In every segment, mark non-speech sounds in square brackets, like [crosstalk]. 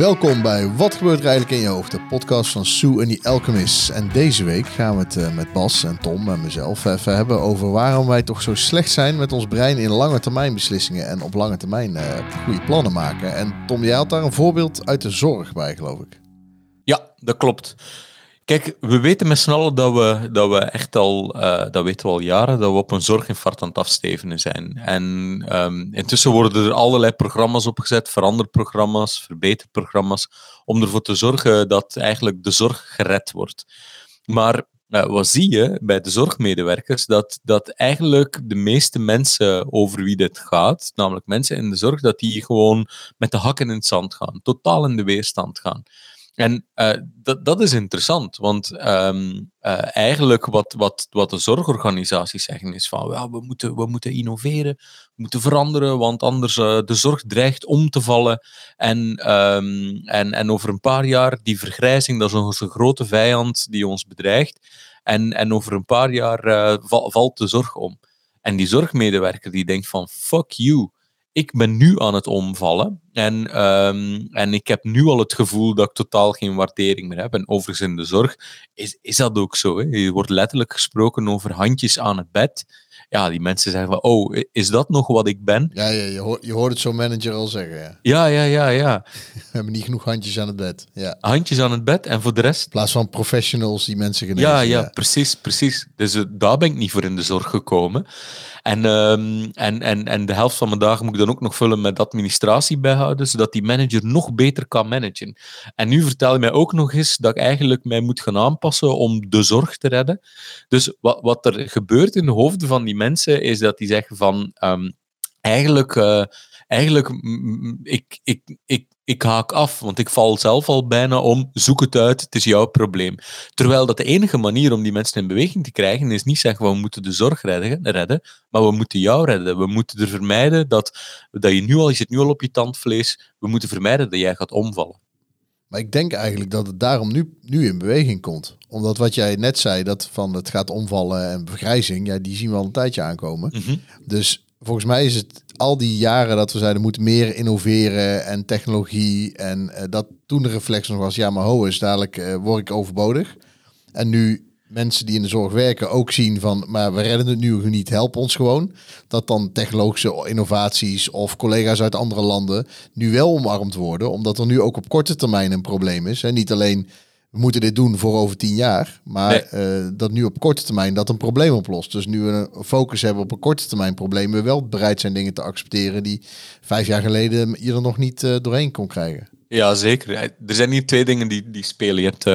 Welkom bij Wat gebeurt er eigenlijk in je hoofd? De podcast van Sue en die Alchemist. En deze week gaan we het eh, met Bas en Tom en mezelf even hebben over waarom wij toch zo slecht zijn met ons brein in lange termijn beslissingen en op lange termijn uh, goede plannen maken. En Tom, jij had daar een voorbeeld uit de zorg bij, geloof ik. Ja, dat klopt. Kijk, we weten met z'n allen dat we, dat we echt al, uh, dat weten we al jaren, dat we op een zorginfarct aan het afstevenen zijn. En um, intussen worden er allerlei programma's opgezet, veranderprogramma's, verbeterprogramma's, om ervoor te zorgen dat eigenlijk de zorg gered wordt. Maar uh, wat zie je bij de zorgmedewerkers? Dat, dat eigenlijk de meeste mensen over wie dit gaat, namelijk mensen in de zorg, dat die gewoon met de hakken in het zand gaan, totaal in de weerstand gaan. En uh, dat, is interessant, want um, uh, eigenlijk wat, wat, wat de zorgorganisaties zeggen is van we, moeten, we moeten innoveren, we moeten veranderen, want anders uh, de zorg dreigt om te vallen. En, um, en, en over een paar jaar, die vergrijzing, dat is onze grote vijand die ons bedreigt. En, en over een paar jaar val, valt de zorg om. En die zorgmedewerker die denkt van fuck you, ik ben nu aan het omvallen en, um, en ik heb nu al het gevoel dat ik totaal geen waardering meer heb. En overigens in de zorg is, is dat ook zo. Hè? Je wordt letterlijk gesproken over handjes aan het bed. Ja, die mensen zeggen van, oh, is dat nog wat ik ben? Ja, ja je, hoort, je hoort het zo'n manager al zeggen. Ja, ja, ja, ja. ja. [laughs] We hebben niet genoeg handjes aan het bed. Ja. Handjes aan het bed en voor de rest... In plaats van professionals die mensen genezen. Ja, ja, ja. precies, precies. Dus uh, daar ben ik niet voor in de zorg gekomen. En, um, en, en, en de helft van mijn dagen moet ik dan ook nog vullen met administratie bijhouden, zodat die manager nog beter kan managen. En nu vertel je mij ook nog eens dat ik eigenlijk mij moet gaan aanpassen om de zorg te redden. Dus wat, wat er gebeurt in de hoofden van die mensen, is dat die zeggen van, um, eigenlijk... Uh, eigenlijk, ik, ik, ik, ik haak af, want ik val zelf al bijna om, zoek het uit, het is jouw probleem. Terwijl dat de enige manier om die mensen in beweging te krijgen is niet zeggen we moeten de zorg redden, redden maar we moeten jou redden. We moeten er vermijden dat, dat je nu al, je zit nu al op je tandvlees, we moeten vermijden dat jij gaat omvallen. Maar ik denk eigenlijk dat het daarom nu, nu in beweging komt. Omdat wat jij net zei, dat van het gaat omvallen en vergrijzing, ja, die zien we al een tijdje aankomen. Mm -hmm. Dus volgens mij is het al die jaren dat we zeiden moeten meer innoveren en technologie en uh, dat toen de reflex nog was, ja maar ho is dadelijk uh, word ik overbodig. En nu mensen die in de zorg werken ook zien van, maar we redden het nu niet, help ons gewoon. Dat dan technologische innovaties of collega's uit andere landen nu wel omarmd worden, omdat er nu ook op korte termijn een probleem is. En niet alleen we moeten dit doen voor over tien jaar. Maar nee. uh, dat nu op korte termijn dat een probleem oplost. Dus nu we een focus hebben op een korte termijn probleem, we wel bereid zijn dingen te accepteren die vijf jaar geleden je er nog niet uh, doorheen kon krijgen. Ja, zeker. Er zijn hier twee dingen die, die spelen. Je hebt uh,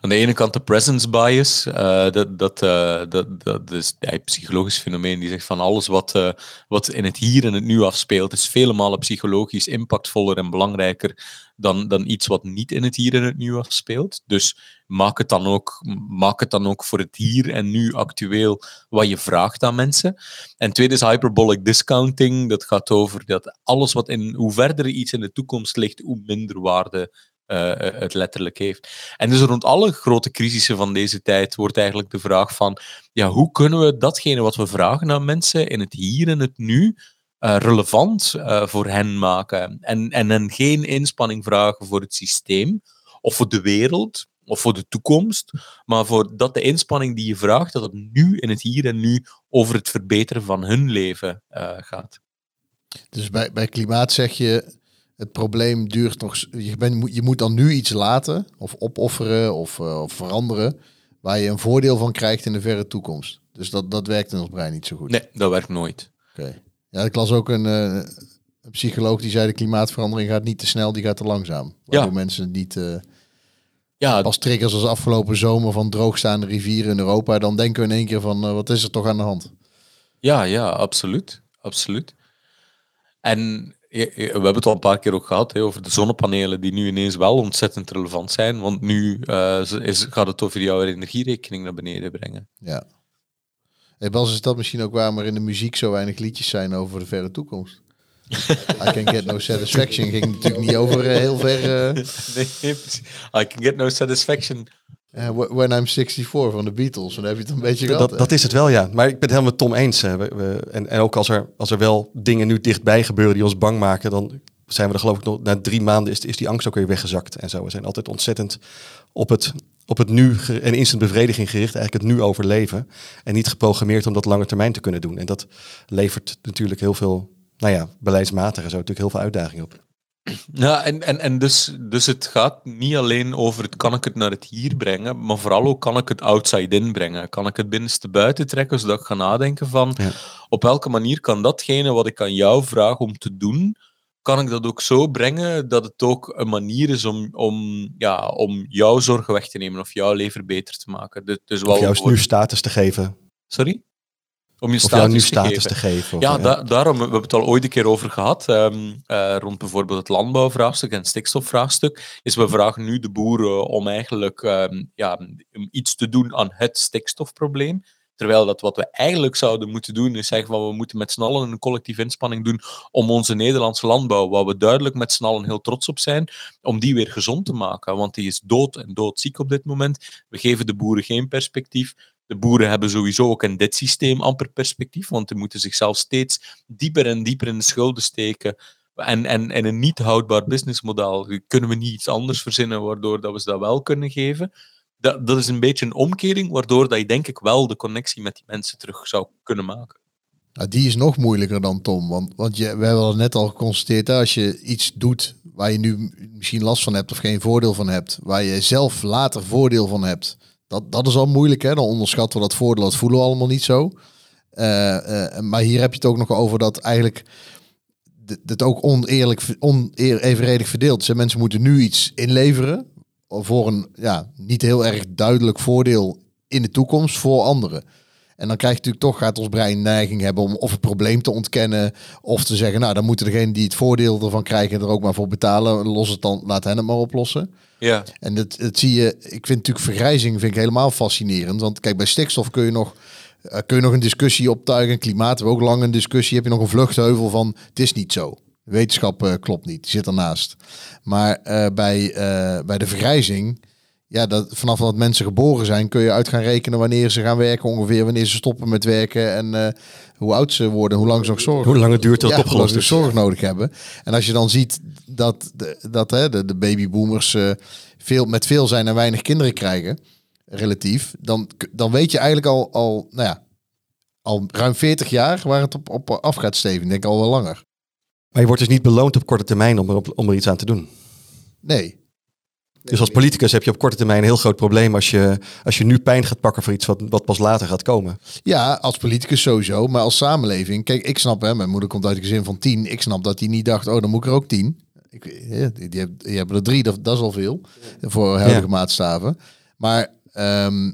aan de ene kant de presence bias. Uh, dat, dat, uh, dat, dat is ja, een psychologisch fenomeen die zegt van alles wat, wat in het hier en het nu afspeelt, is vele malen psychologisch impactvoller en belangrijker dan, dan iets wat niet in het hier en het nu afspeelt. Dus maak het, dan ook, maak het dan ook voor het hier en nu actueel wat je vraagt aan mensen. En tweede is hyperbolic discounting. Dat gaat over dat alles wat in, hoe verder iets in de toekomst ligt, hoe minder waarde uh, het letterlijk heeft. En dus rond alle grote crisissen van deze tijd wordt eigenlijk de vraag van, ja, hoe kunnen we datgene wat we vragen aan mensen in het hier en het nu uh, relevant voor hen maken en, en hen geen inspanning vragen voor het systeem of voor de wereld of voor de toekomst, maar voor dat de inspanning die je vraagt, dat het nu in het hier en nu over het verbeteren van hun leven uh, gaat. Dus bij, bij klimaat zeg je, het probleem duurt nog, je, ben, je moet dan nu iets laten of opofferen of, of veranderen, waar je een voordeel van krijgt in de verre toekomst. Dus dat, dat werkt in ons brein niet zo goed. Nee, dat werkt nooit. Oké. Okay. Ja, ik las ook een, uh, een, psycholoog die zei de klimaatverandering gaat niet te snel, die gaat te langzaam. Waardoor ja. mensen niet... Ja. Pas triggers als afgelopen zomer van droogstaande rivieren in Europa, dan denken we in één keer van uh, wat is er toch aan de hand? Ja, ja, absoluut. Absoluut. En we hebben het al een paar keer ook gehad hè, over de zonnepanelen die nu ineens wel ontzettend relevant zijn. Want nu uh, is, gaat het over jouw energierekening naar beneden brengen. Ja. Hey Bas, is dat misschien ook waar, maar in de muziek zo weinig liedjes zijn over de verre toekomst? I Can Get No Satisfaction ging natuurlijk niet over uh, heel ver. Uh... [laughs] Nee, I Can Get No Satisfaction. Uh, when I'm 64 van de Beatles, dan heb je het een beetje gehad. Dat, dat is het wel, ja. Maar ik ben het helemaal met Tom eens. We, we, en, en ook als er, als er wel dingen nu dichtbij gebeuren die ons bang maken, dan zijn we er geloof ik nog, na drie maanden is, is die angst ook weer weggezakt en zo. We zijn altijd ontzettend op het, op het nu en instant bevrediging gericht, eigenlijk het nu overleven. En niet geprogrammeerd om dat lange termijn te kunnen doen. En dat levert natuurlijk heel veel, nou ja, beleidsmatig en zo natuurlijk heel veel uitdagingen op. Ja, en, en, en dus, dus het gaat niet alleen over het kan ik het naar het hier brengen, maar vooral ook kan ik het outside in brengen. Kan ik het binnenste buiten trekken, zodat ik ga nadenken van Ja. op welke manier kan datgene wat ik aan jou vraag om te doen, kan ik dat ook zo brengen dat het ook een manier is om, om, ja, om jouw zorgen weg te nemen of jouw leven beter te maken. Dus, dus wel Of juist nu status te geven. Sorry? Om je Of jou nu status te status geven. te geven. of, Ja, da- daarom, we hebben het al ooit een keer over gehad, ehm, eh, rond bijvoorbeeld het landbouwvraagstuk en het stikstofvraagstuk, is we vragen nu de boeren om eigenlijk ehm, ja, iets te doen aan het stikstofprobleem. Terwijl dat wat we eigenlijk zouden moeten doen, is zeggen van we moeten met z'n allen een collectieve inspanning doen om onze Nederlandse landbouw, waar we duidelijk met z'n allen heel trots op zijn, om die weer gezond te maken. Want die is dood en doodziek op dit moment. We geven de boeren geen perspectief. De boeren hebben sowieso ook in dit systeem amper perspectief, want die moeten zichzelf steeds dieper en dieper in de schulden steken. En, en, en een niet houdbaar businessmodel kunnen we niet iets anders verzinnen waardoor dat we ze dat wel kunnen geven. Dat, dat is een beetje een omkering, waardoor dat je denk ik wel de connectie met die mensen terug zou kunnen maken. Nou, die is nog moeilijker dan Tom. Want, want je, we hebben al net al geconstateerd, hè, als je iets doet waar je nu misschien last van hebt of geen voordeel van hebt, waar je zelf later voordeel van hebt, dat, dat is al moeilijk. Hè? Dan onderschatten we dat voordeel, dat voelen we allemaal niet zo. Eh, eh, maar hier heb je het ook nog over dat eigenlijk het ook oneerlijk, onevenredig verdeeld is. Mensen moeten nu iets inleveren voor een ja, niet heel erg duidelijk voordeel in de toekomst voor anderen. En dan krijg je natuurlijk toch, gaat ons brein neiging hebben om of het probleem te ontkennen. Of te zeggen, nou dan moeten degene die het voordeel ervan krijgen er ook maar voor betalen. Los het dan, laat hen het maar oplossen. Ja. En dat, dat zie je, ik vind natuurlijk vergrijzing vind ik helemaal fascinerend. Want kijk, bij stikstof kun je nog, eh, kun je nog een discussie optuigen. Klimaat hebben we ook lang een discussie. Heb je nog een vluchtheuvel van, het is niet zo. Wetenschap eh, klopt niet, zit ernaast. Maar eh, bij, bij de vergrijzing, ja, dat, vanaf dat mensen geboren zijn, kun je uit gaan rekenen wanneer ze gaan werken, ongeveer wanneer ze stoppen met werken en eh, hoe oud ze worden, hoe lang ze nog zorgen Hoe lang het duurt tot ja, het opgelost is. ze zorg nodig hebben. En als je dan ziet dat de, dat, hè, de, de babyboomers eh, veel, met veel zijn en weinig kinderen krijgen, relatief, dan, dan weet je eigenlijk al, al, nou ja, al ruim 40 jaar waar het op, op af gaat steven. Ik denk al wel langer. Maar je wordt dus niet beloond op korte termijn om er, op- om er iets aan te doen. Nee. Dus als politicus heb je op korte termijn een heel groot probleem als je, als je nu pijn gaat pakken voor iets wat, wat pas later gaat komen. Ja, als politicus sowieso, maar als samenleving. Kijk, ik snap, hè, mijn moeder komt uit een gezin van tien. Ik snap dat hij niet dacht, oh, dan moet ik er ook tien. Ik, eh, die, die, hebben, er drie, dat, dat is al veel voor huidige Ja. maatstaven. Maar ehm,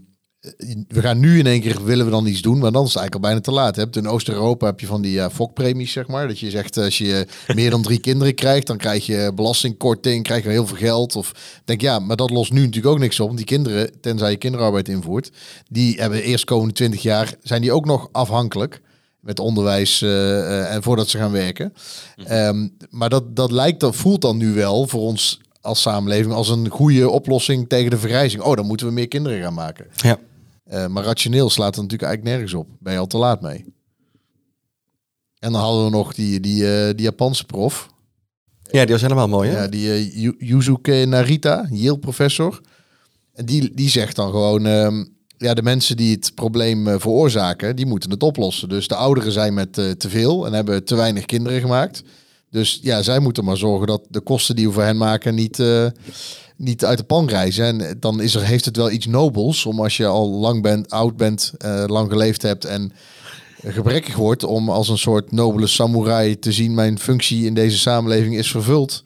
we gaan nu in één keer, willen we dan iets doen, maar dan is het eigenlijk al bijna te laat. Hebt in Oost-Europa heb je van die ja, fokpremies, zeg maar. Dat je zegt, als je [laughs] meer dan drie kinderen krijgt, dan krijg je belastingkorting, krijg je heel veel geld. Of denk, ja, maar dat lost nu natuurlijk ook niks op. Want die kinderen, tenzij je kinderarbeid invoert, die hebben eerst komende 20 jaar, zijn die ook nog afhankelijk met onderwijs eh, eh, en voordat ze gaan werken. Ehm, maar dat, dat lijkt, dat voelt dan nu wel voor ons als samenleving als een goede oplossing tegen de vergrijzing. Oh, dan moeten we meer kinderen gaan maken. Ja. Eh, maar rationeel slaat het natuurlijk eigenlijk nergens op. Ben je al te laat mee. En dan hadden we nog die, die, eh, die Japanse prof. ja, die was helemaal mooi. Hè? Ja, die eh, Yu- Yuzuke Narita, Yale-professor. En die, die zegt dan gewoon... ehm, ja, de mensen die het probleem veroorzaken, die moeten het oplossen. Dus de ouderen zijn met te veel en hebben te weinig kinderen gemaakt. Dus ja, zij moeten maar zorgen dat de kosten die we voor hen maken niet, niet uit de pan reizen. En dan is er, heeft het wel iets nobels om als je al lang bent, oud bent, eh, lang geleefd hebt en gebrekkig wordt, om als een soort nobele samurai te zien, mijn functie in deze samenleving is vervuld.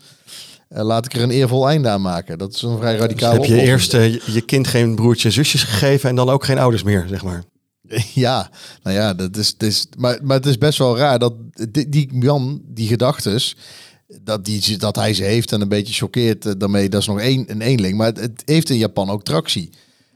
Eh, laat ik er een eervol einde aan maken. Dat is een vrij Dus radicaal heb je eerst eh, je- kind geen broertje en zusjes gegeven en dan ook geen ouders meer, zeg maar. [laughs] Ja, nou ja, dat is, is maar, maar het is best wel raar dat die, die man, die gedachtes, dat, die, dat hij ze heeft en een beetje choqueert eh, daarmee, dat is nog één, een eenling. Maar het, het heeft in Japan ook tractie.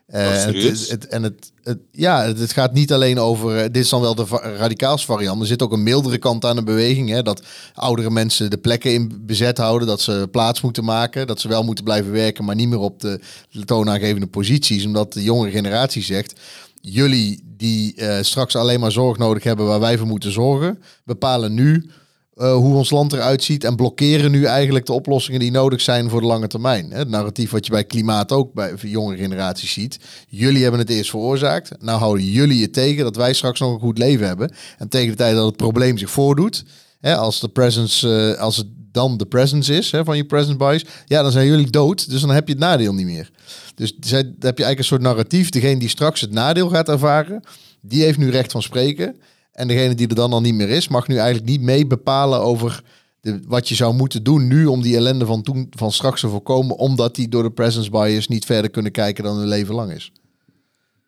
Eh, het, en het, het, ja, het, gaat niet alleen over, eh, dit is dan wel de va- radicaals variant, er zit ook een mildere kant aan de beweging. Hè, dat oudere mensen de plekken in bezet houden, dat ze plaats moeten maken, dat ze wel moeten blijven werken, maar niet meer op de toonaangevende posities, omdat de jongere generatie zegt, jullie die straks alleen maar zorg nodig hebben waar wij voor moeten zorgen, bepalen nu eh, hoe ons land eruit ziet en blokkeren nu eigenlijk de oplossingen die nodig zijn voor de lange termijn. Het narratief wat je bij klimaat ook bij jonge generaties ziet. Jullie hebben het eerst veroorzaakt. Nou houden jullie het tegen dat wij straks nog een goed leven hebben. En tegen de tijd dat het probleem zich voordoet, hè, als de presence, eh, als het dan de presence is hè, van je presence bias, ja, dan zijn jullie dood. Dus dan heb je het nadeel niet meer. Dus dan heb je eigenlijk een soort narratief. Degene die straks het nadeel gaat ervaren, die heeft nu recht van spreken. En degene die er dan al niet meer is, mag nu eigenlijk niet mee bepalen over de, wat je zou moeten doen nu om die ellende van, toen, van straks te voorkomen, omdat die door de presence bias niet verder kunnen kijken dan hun leven lang is.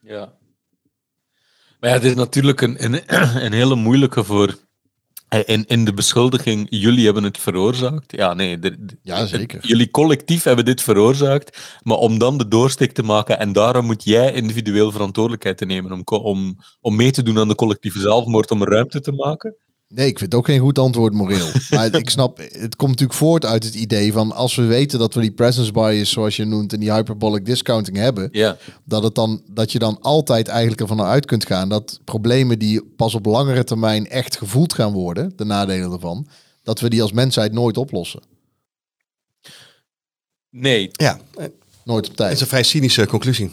Ja. Maar dit is natuurlijk een, een, [clears throat] een hele moeilijke voor in, in de beschuldiging, jullie hebben het veroorzaakt. Ja, nee. ja, zeker. Jullie collectief hebben dit veroorzaakt. Maar om dan de doorsteek te maken en daarom moet jij individueel verantwoordelijkheid te nemen om, om, om mee te doen aan de collectieve zelfmoord, om ruimte te maken. Nee, ik vind het ook geen goed antwoord moreel. [laughs] maar ik snap, het komt natuurlijk voort uit het idee van als we weten dat we die presence bias, zoals je noemt, en die hyperbolic discounting hebben, ja. dat, het dan, dat je dan altijd eigenlijk ervan uit kunt gaan dat problemen die pas op langere termijn echt gevoeld gaan worden, de nadelen ervan, dat we die als mensheid nooit oplossen. Nee. Ja, nooit op tijd. Dat is een vrij cynische conclusie.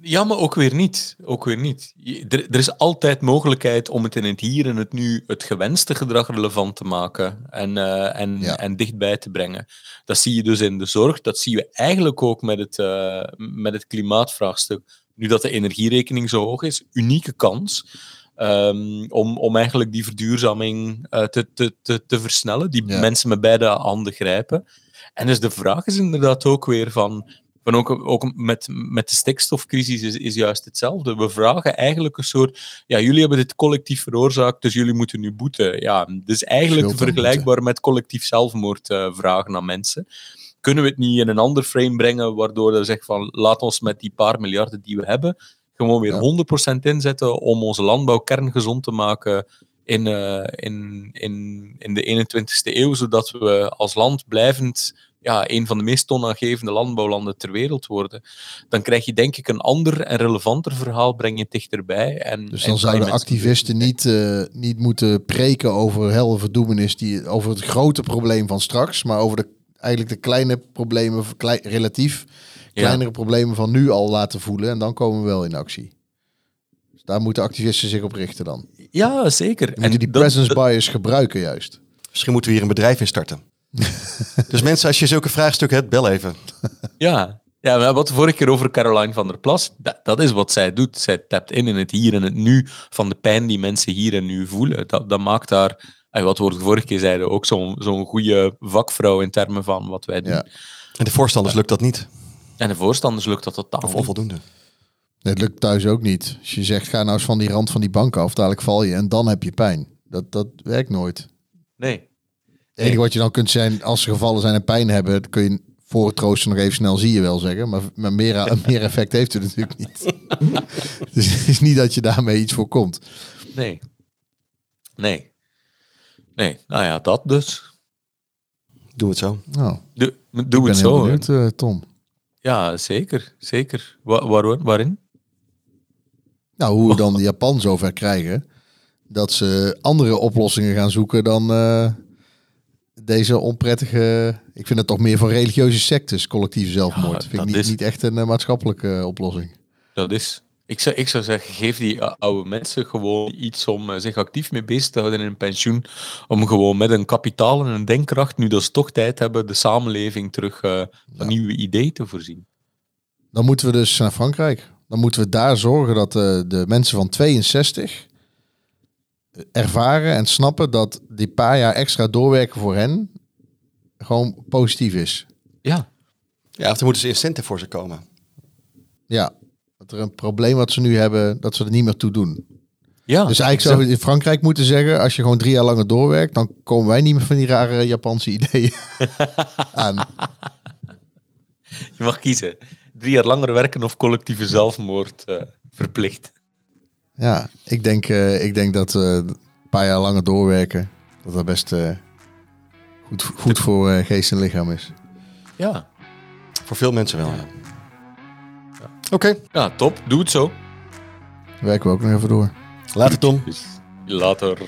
Ja, maar ook weer niet. Ook weer niet. Er, er, is altijd mogelijkheid om het in het hier en het nu het gewenste gedrag relevant te maken en, uh, en, en dichtbij te brengen. Dat zie je dus in de zorg. Dat zie je eigenlijk ook met het, uh, met het klimaatvraagstuk. Nu dat de energierekening zo hoog is, unieke kans. Um, om, om eigenlijk die verduurzaming uh, te, te, te, te versnellen, die ja. mensen met beide handen grijpen. En dus de vraag is inderdaad ook weer van maar ook, ook met, met de stikstofcrisis is, is juist hetzelfde. We vragen eigenlijk een soort, ja, jullie hebben dit collectief veroorzaakt, dus jullie moeten nu boeten. Ja, dus eigenlijk vergelijkbaar met collectief zelfmoord uh, vragen aan mensen. Kunnen we het niet in een ander frame brengen, waardoor er zegt van, laat ons met die paar miljarden die we hebben, gewoon weer ja. 100% inzetten om onze landbouw kerngezond te maken in, uh, in, in, in de 21ste eeuw, zodat we als land blijvend ja, een van de meest toonaangevende landbouwlanden ter wereld worden, dan krijg je denk ik een ander en relevanter verhaal breng je dichterbij. En, dus dan zouden activisten niet, uh, niet moeten preken over helle verdoemenis, die, over het grote probleem van straks, maar over de, eigenlijk de kleine problemen, klei, relatief kleinere problemen van nu al laten voelen en dan komen we wel in actie. Dus daar moeten activisten zich op richten dan. Ja, zeker. En die presence bias gebruiken juist. Misschien moeten we hier een bedrijf in starten. [laughs] dus mensen, als je zulke vraagstukken hebt, bel even. [laughs] ja, ja, wat de vorige keer over Caroline van der Plas, dat, dat, is wat zij doet. Zij tapt in in het hier en het nu van de pijn die mensen hier en nu voelen. Dat, dat maakt haar, wat we de vorige keer zeiden, ook zo'n zo'n goede vakvrouw in termen van wat wij doen. Ja. En de voorstanders lukt dat niet. En de voorstanders lukt dat totaal Of onvoldoende. Nee, het lukt thuis ook niet. Als je zegt, ga nou eens van die rand van die bank af, dadelijk val je en dan heb je pijn. Dat, dat werkt nooit. Nee. Het enige wat je dan kunt zijn, als ze gevallen zijn en pijn hebben, dan kun je voor het troosten nog even snel zie je wel zeggen. Maar, maar meer, [laughs] meer effect heeft het natuurlijk niet. [laughs] dus het is niet dat je daarmee iets voorkomt. Nee. Nee. Nee, nou ja, dat dus. Doe het zo. Nou, doe, doe het zo. Benieuwd, uh, Tom. Ja, zeker. Zeker. Wa waar, waarin? Nou, hoe we dan de Japan zover krijgen dat ze andere oplossingen gaan zoeken dan uh, deze onprettige. Ik vind het toch meer van religieuze sectes, collectieve zelfmoord. Ja, vind ik niet, is... niet echt een uh, maatschappelijke oplossing. Dat is. Ik zou, ik zou zeggen, geef die oude mensen gewoon iets om zich actief mee bezig te houden in een pensioen. Om gewoon met een kapitaal en een denkkracht, nu dat ze toch tijd hebben, de samenleving terug uh, van ja. nieuwe ideeën te voorzien. Dan moeten we dus naar Frankrijk. Dan moeten we daar zorgen dat uh, de mensen van 62 ervaren en snappen dat die paar jaar extra doorwerken voor hen gewoon positief is. Ja. Ja, of er moeten ze incentive voor ze komen. Ja, dat er een probleem wat ze nu hebben, dat ze er niet meer toe doen. Ja, dus eigenlijk zou je in Frankrijk moeten zeggen, als je gewoon drie jaar langer doorwerkt, dan komen wij niet meer van die rare Japanse ideeën [laughs] aan. Je mag kiezen. Drie jaar langer werken of collectieve zelfmoord uh, verplicht. Ja, ik denk, uh, ik denk dat uh, een paar jaar langer doorwerken, dat dat best uh, goed, goed voor geest en lichaam is. Ja. Voor veel mensen wel. Ja. Ja. Oké. Okay. Ja, top. Doe het zo. Werken we ook nog even door. Later, Tom. Later.